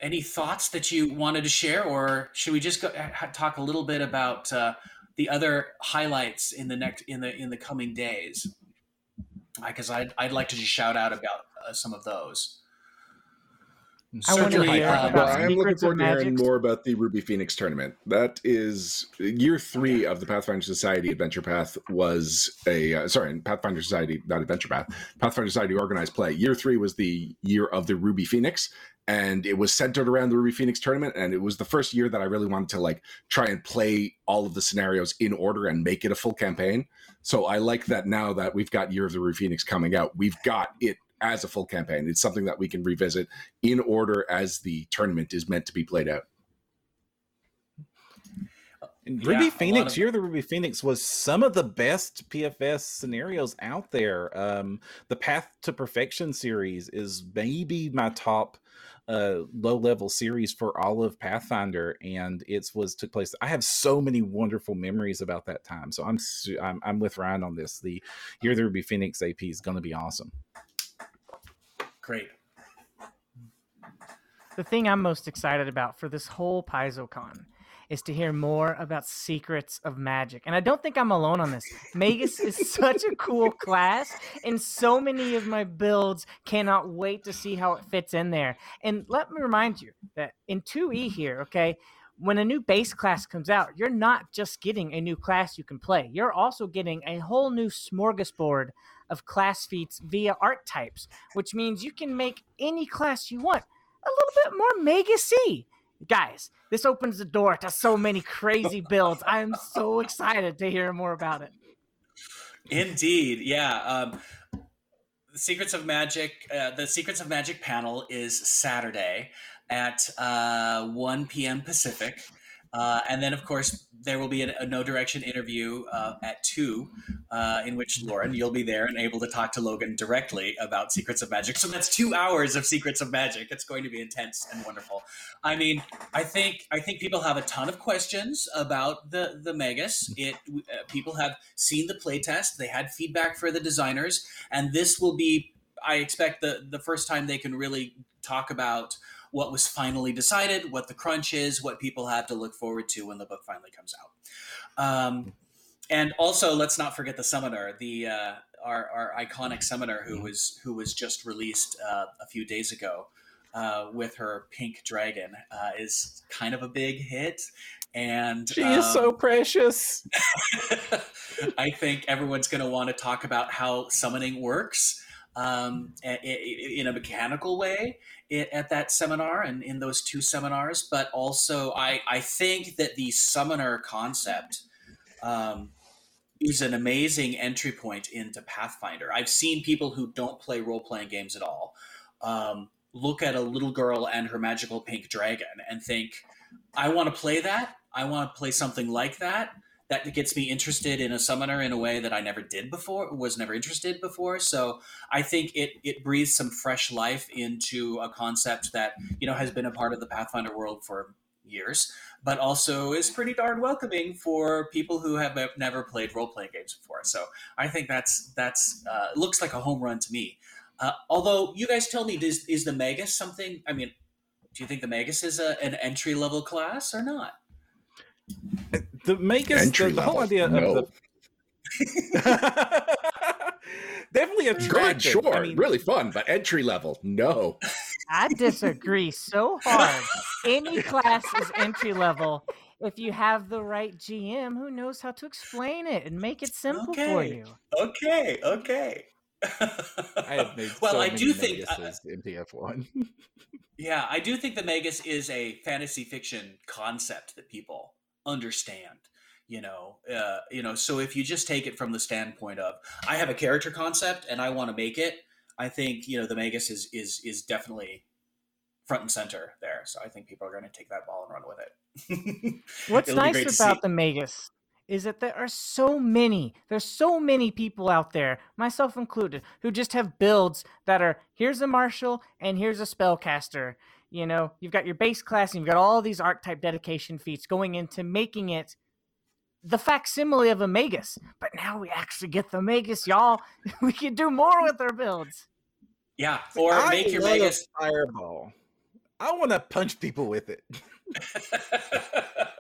any thoughts that you wanted to share, or should we just go, talk a little bit about uh, the other highlights in the next in the in the coming days? Because I'd I'd like to just shout out about uh, some of those. I want to hear uh, well, I'm looking forward to hearing more about the Ruby Phoenix tournament. That is year three of the Pathfinder Society Adventure Path was a uh, sorry, Pathfinder Society not Adventure Path. Pathfinder Society organized play. Year three was the year of the Ruby Phoenix, and it was centered around the Ruby Phoenix tournament. And it was the first year that I really wanted to like try and play all of the scenarios in order and make it a full campaign. So I like that now that we've got Year of the Ruby Phoenix coming out, we've got it as a full campaign. It's something that we can revisit in order as the tournament is meant to be played out. And Ruby Phoenix, of... Year of the Ruby Phoenix was some of the best PFS scenarios out there. Um, the Path to Perfection series is maybe my top uh, low level series for all of Pathfinder, and it was took place. I have so many wonderful memories about that time. So I'm I'm, I'm with Ryan on this. The Year of the Ruby Phoenix AP is going to be awesome. Great. The thing I'm most excited about for this whole PaizoCon is to hear more about secrets of magic. And I don't think I'm alone on this. Magus is such a cool class, and so many of my builds cannot wait to see how it fits in there. And let me remind you that in 2E here, okay, when a new base class comes out, you're not just getting a new class you can play. You're also getting a whole new smorgasbord of class feats via archetypes, which means you can make any class you want a little bit more Magus-y. Guys, this opens the door to so many crazy builds. I am so excited to hear more about it. Indeed, yeah. Um, Secrets of Magic, uh, the Secrets of Magic panel is Saturday at uh, 1 p.m. Pacific. Uh, and then, of course, there will be a, a Know Direction interview uh, at two, uh, in which Lauren, you'll be there and able to talk to Logan directly about Secrets of Magic. So that's two hours of Secrets of Magic. It's going to be intense and wonderful. I mean, I think I think people have a ton of questions about the the Magus. It uh, people have seen the playtest. They had feedback for the designers, and this will be, I expect, the the first time they can really talk about what was finally decided, what the crunch is, what people have to look forward to when the book finally comes out. Um, and also, let's not forget the summoner, the uh, our, our iconic summoner who mm-hmm. was who was just released uh, a few days ago uh, with her pink dragon uh, is kind of a big hit. And she um, is so um, precious. I think everyone's going to want to talk about how summoning works um, in a mechanical way at that seminar and in those two seminars. But also, I, I think that the summoner concept um, is an amazing entry point into Pathfinder. I've seen people who don't play role playing games at all um, look at a little girl and her magical pink dragon and think, I want to play that. I want to play something like that that gets me interested in a summoner in a way that I never did before, was never interested before. So I think it it breathes some fresh life into a concept that you know has been a part of the Pathfinder world for years, but also is pretty darn welcoming for people who have never played role playing games before. So I think that's that's uh, looks like a home run to me. Uh, although you guys tell me, is is the Magus something? I mean, do you think the Magus is a, an entry level class or not? The Magus, the, the, whole idea no. of the definitely attractive. sure, I mean, really fun, but entry level, no. I disagree so hard. Any class is entry level if you have the right GM who knows how to explain it and make it simple okay. for you. Okay, okay. I have made well, so I do think uh, in PF1. yeah, I do think the Magus is a fantasy fiction concept that people understand you know uh, you know so if you just take it from the standpoint of i have a character concept and i want to make it i think you know the magus is is is definitely front and center there. So i think people are going to take that ball and run with it. What's nice about the magus is that there are so many, there's so many people out there, myself included, who just have builds that are here's a martial and here's a spellcaster. You know, you've got your base class and you've got all these archetype dedication feats going into making it the facsimile of a Magus. But now we actually get the Magus, y'all. we can do more with our builds. Yeah, or I make your Magus fireball. I want to punch people with it.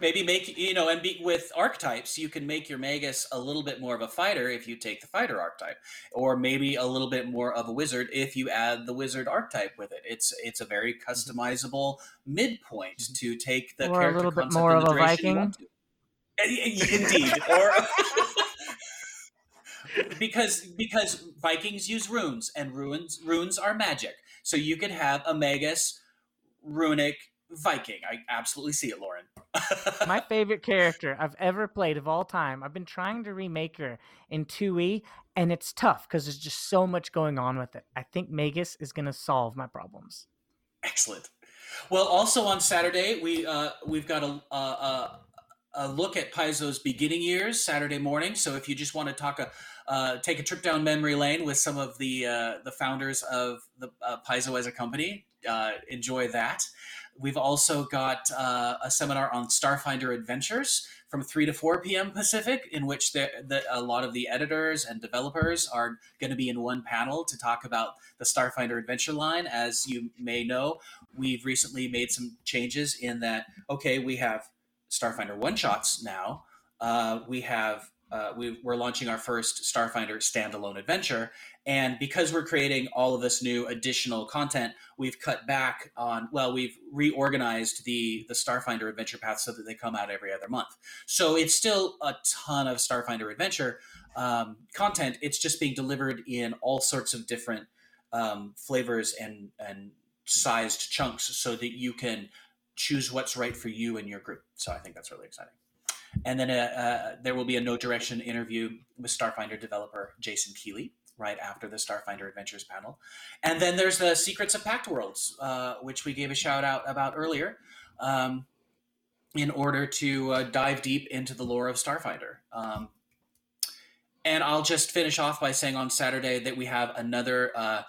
Maybe make you know, and be, with archetypes, you can make your Magus a little bit more of a fighter if you take the fighter archetype, or maybe a little bit more of a wizard if you add the wizard archetype with it. It's it's a very customizable midpoint mm-hmm. to take the or character a little bit more of a Viking. Indeed, or because because Vikings use runes and runes runes are magic, so you could have a Magus runic Viking. I absolutely see it, Lauren. My favorite character I've ever played of all time. I've been trying to remake her in 2e, and it's tough because there's just so much going on with it. I think Magus is going to solve my problems. Excellent. Well, also on Saturday we uh, we've got a, a, a look at Paizo's beginning years Saturday morning. So if you just want to talk a uh, take a trip down memory lane with some of the uh, the founders of the uh, Paizo as a company, uh, enjoy that. We've also got uh, a seminar on Starfinder Adventures from 3 to 4 p.m. Pacific, in which the, the, a lot of the editors and developers are going to be in one panel to talk about the Starfinder Adventure line. As you may know, we've recently made some changes in that, okay, we have Starfinder one shots now. Uh, we have uh, we, are launching our first Starfinder standalone adventure. And because we're creating all of this new additional content, we've cut back on, well, we've reorganized the, the Starfinder adventure path so that they come out every other month. So it's still a ton of Starfinder adventure um, content. It's just being delivered in all sorts of different um, flavors and, and sized chunks so that you can choose what's right for you and your group. So I think that's really exciting. And then uh, uh, there will be a Know Direction interview with Starfinder developer Jason Keeley right after the Starfinder Adventures panel. And then there's the Secrets of Pact Worlds, uh, which we gave a shout out about earlier, um, in order to uh, dive deep into the lore of Starfinder. Um, and I'll just finish off by saying on Saturday that we have another uh,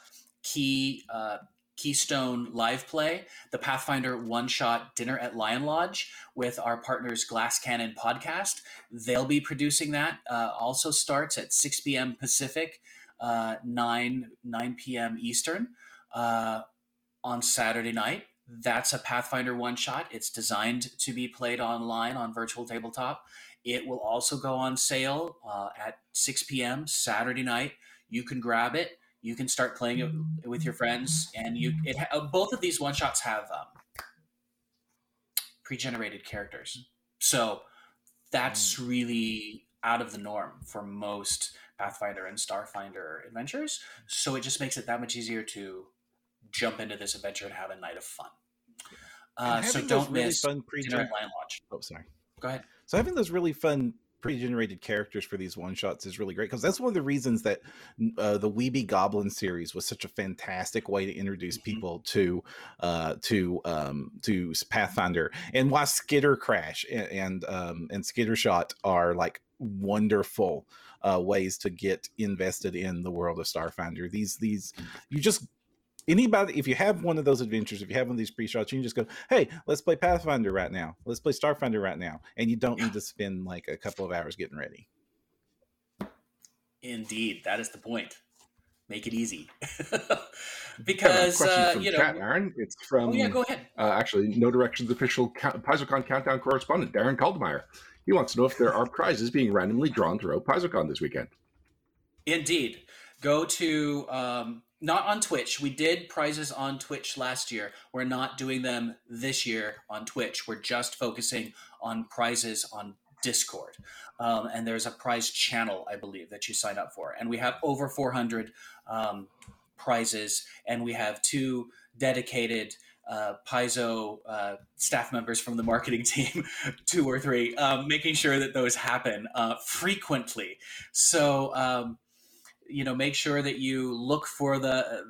key uh, Keystone live play, the Pathfinder one shot dinner at Lionlodge with our partners Glass Cannon Podcast. They'll be producing that. Uh, also starts at 6 p.m. Pacific, uh, 9 9 p.m. Eastern uh, on Saturday night. That's a Pathfinder one shot. It's designed to be played online on virtual tabletop. It will also go on sale uh, at 6 p.m. Saturday night. You can grab it you can start playing it with your friends and you it both of these one shots have um, pre-generated characters so that's mm. really out of the norm for most pathfinder and starfinder adventures so it just makes it that much easier to jump into this adventure and have a night of fun uh, so don't really miss fun pre-gen- Oh, sorry. Go ahead. So having those really fun pre-generated characters for these one shots is really great because that's one of the reasons that uh, the We Be Goblin series was such a fantastic way to introduce mm-hmm. people to uh, to um, to Pathfinder and why Skitter Crash and and, um, and Skitter Shot are like wonderful uh, ways to get invested in the world of Starfinder. These these you just anybody if you have one of those adventures if you have one of these pre-shots you can just go hey let's play pathfinder right now. Let's play starfinder right now. And you don't need to spend like a couple of hours getting ready. Indeed that is the point. Make it easy. Because uh, you know chat, aaron. It's from oh yeah go ahead. uh, actually Know Direction's official PaizoCon countdown correspondent darren Kaldemeyer. He wants to know if there are prizes being randomly drawn throughout PaizoCon this weekend indeed go to um, not on Twitch. We did prizes on Twitch last year. We're not doing them this year on Twitch. We're just focusing on prizes on Discord. Um, and there's a prize channel, I believe, that you sign up for. And we have over 400 um, prizes, and we have two dedicated uh, Paizo uh, staff members from the marketing team, two or three, um, making sure that those happen uh, frequently. So um, you know make sure that you look for the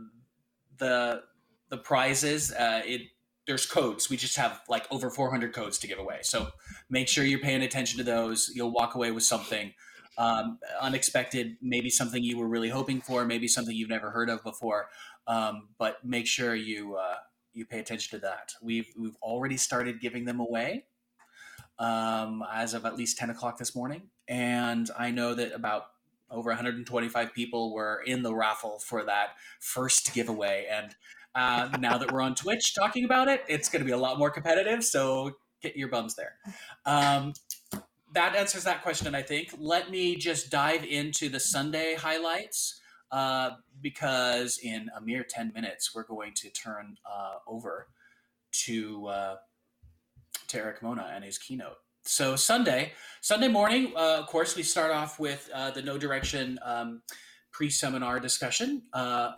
the the prizes uh, it there's codes. We just have like over 400 codes to give away. So make sure you're paying attention to those. You'll walk away with something um, unexpected, maybe something you were really hoping for, maybe something you've never heard of before. Um, but make sure you uh, you pay attention to that. We've we've already started giving them away um, as of at least 10 o'clock this morning, and I know that about over 125 people were in the raffle for that first giveaway. And uh, now that we're on Twitch talking about it, it's going to be a lot more competitive. So get your bums there. Um, that answers that question, I think. Let me just dive into the Sunday highlights uh, because in a mere 10 minutes, we're going to turn uh, over to, uh, to Erik Mona and his keynote so Sunday, Sunday morning, uh, of course, we start off with uh, the Know Direction um, pre-seminar discussion.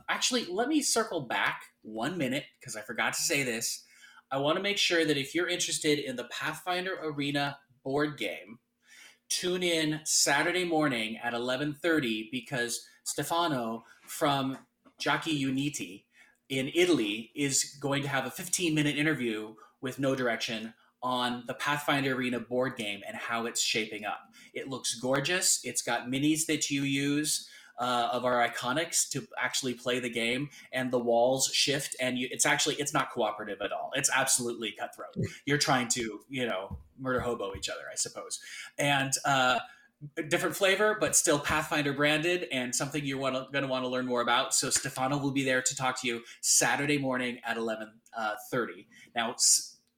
Actually, let me circle back one minute because I forgot to say this. I want to make sure that if you're interested in the Pathfinder Arena board game, tune in Saturday morning at 11:30 because Stefano from Giochi Uniti in Italy is going to have a 15-minute interview with Know Direction on the Pathfinder Arena board game and how it's shaping up. It looks gorgeous. It's got minis that you use uh, of our iconics to actually play the game, and the walls shift, and you, it's actually it's not cooperative at all. It's absolutely cutthroat. You're trying to you know murder hobo each other, I suppose, and. Uh, different flavor, but still Pathfinder branded and something you're going to want to learn more about. So Stefano will be there to talk to you Saturday morning at 11:30. Uh, now,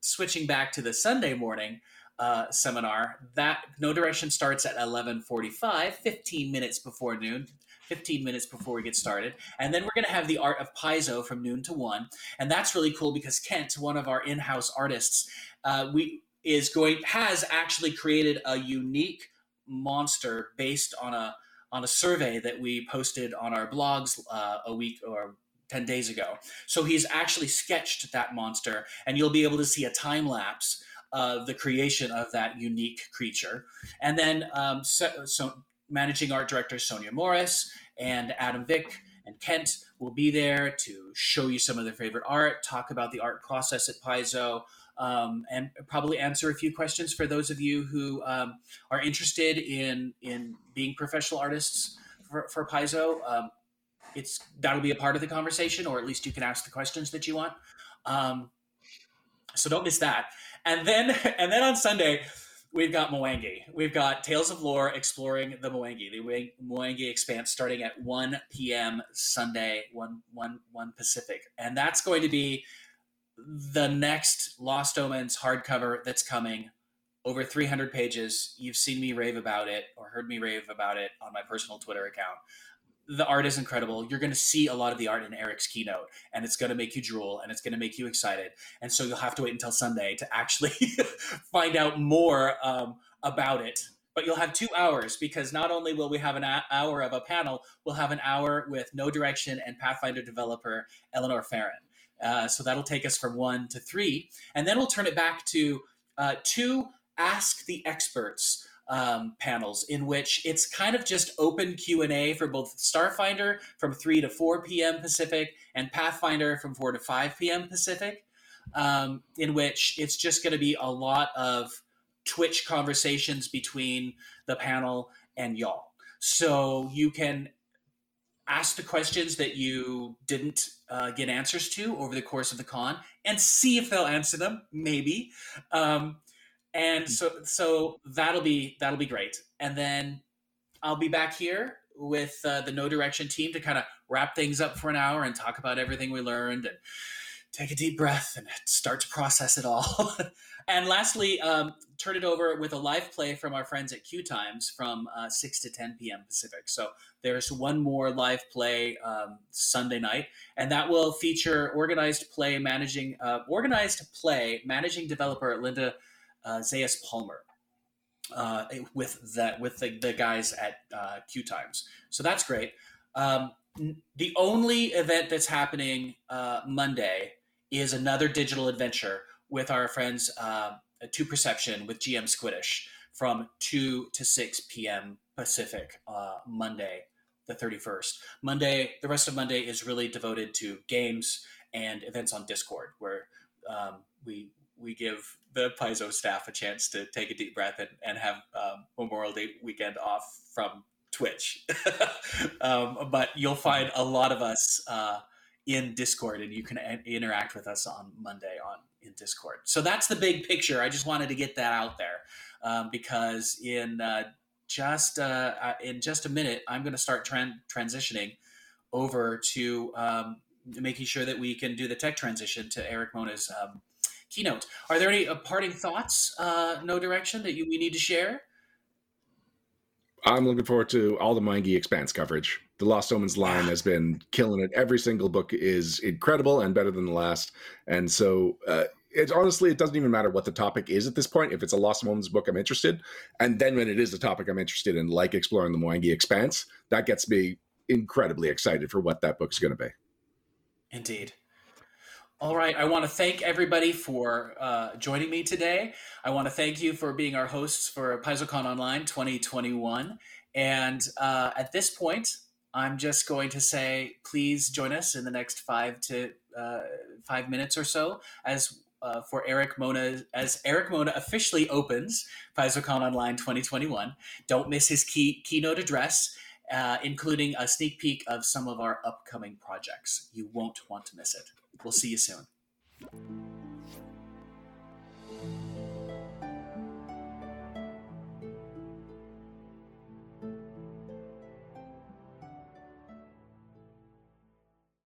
switching back to the Sunday morning uh, seminar, that Know Direction starts at 11:45, 15 minutes before noon. 15 minutes before we get started. And then we're going to have the art of Paizo from noon to 1. And that's really cool because Kent, one of our in-house artists, uh, we is going has actually created a unique monster based on a on a survey that we posted on our blogs uh, a week or 10 days ago. So he's actually sketched that monster, and you'll be able to see a time lapse of the creation of that unique creature. And then, um, so, so, managing art director Sonja Morris and Adam Vick and Kent will be there to show you some of their favorite art, talk about the art process at Paizo. Um, and probably answer a few questions for those of you who um, are interested in in being professional artists for, for Paizo. Um, it's that'll be a part of the conversation, or at least you can ask the questions that you want. Um, so don't miss that. And then and then on Sunday, we've got Mwangi. We've got Tales of Lore exploring the Mwangi, the Mwangi expanse starting at 1 p.m. Sunday, 1, 1, 1 Pacific. And that's going to be the next Lost Omens hardcover that's coming. Over 300 pages. You've seen me rave about it or heard me rave about it on my personal Twitter account the art is incredible. You're going to see a lot of the art in Erik's keynote, and it's going to make you drool and it's going to make you excited. And so you'll have to wait until Sunday to actually find out more um, about it. But you'll have two hours because not only will we have an hour of a panel, we'll have an hour with Know Direction and Pathfinder developer Eleanor Ferron. Uh, so that'll take us from one to three, and then we'll turn it back to uh, two Ask the Experts um, panels in which it's kind of just open q&a for both starfinder from 3 to 4 p.m pacific and pathfinder from 4 to 5 p.m pacific um, in which it's just going to be a lot of twitch conversations between the panel and y'all. So you can ask the questions that you didn't uh, get answers to over the course of the con and see if they'll answer them maybe um, and mm. so so that'll be that'll be great and then i'll be back here with uh, the Know Direction team to kind of wrap things up for an hour and talk about everything we learned and take a deep breath and start to process it all and lastly um, turn it over with a live play from our friends at q times from uh, 6 to 10 p.m pacific so there's one more live play um, sunday night and that will feature organized play managing uh, organized play managing developer linda uh, Zayas Palmer uh, with that with the, the guys at uh, Q Times. So that's great. Um, the only event that's happening uh, Monday is another digital adventure with our friends uh, To Perception with GM Squiddish from 2 to 6 p.m. Pacific uh, Monday, the 31st. Monday, the rest of Monday is really devoted to games and events on Discord, where um, we we give the Paizo staff a chance to take a deep breath and, and have um, Memorial Day weekend off from Twitch. um, but you'll find a lot of us uh, in Discord, and you can a- interact with us on Monday on in Discord. So that's the big picture. I just wanted to get that out there um, because in uh, just uh, uh in just a minute, I'm going to start tran- transitioning over to um, making sure that we can do the tech transition to Erik Mona's um, keynote. Are there any uh, parting thoughts, uh, Know Direction, that you we need to share? I'm looking forward to all the Mwangi Expanse coverage. The Lost Omens line has been killing it. Every single book is incredible and better than the last. And so, uh, it's honestly, it doesn't even matter what the topic is at this point. If it's a Lost Omens book, I'm interested. And then when it is a topic I'm interested in, like exploring the Mwangi Expanse, that gets me incredibly excited for what that book's going to be. Indeed. All right. I want to thank everybody for uh, joining me today. I want to thank you for being our hosts for PaizoCon Online 2021. And uh, at this point, I'm just going to say, please join us in the next five to uh, five minutes or so as uh, for Erik Mona as Erik Mona officially opens PaizoCon Online 2021. Don't miss his key keynote address uh, including a sneak peek of some of our upcoming projects. You won't want to miss it. We'll see you soon.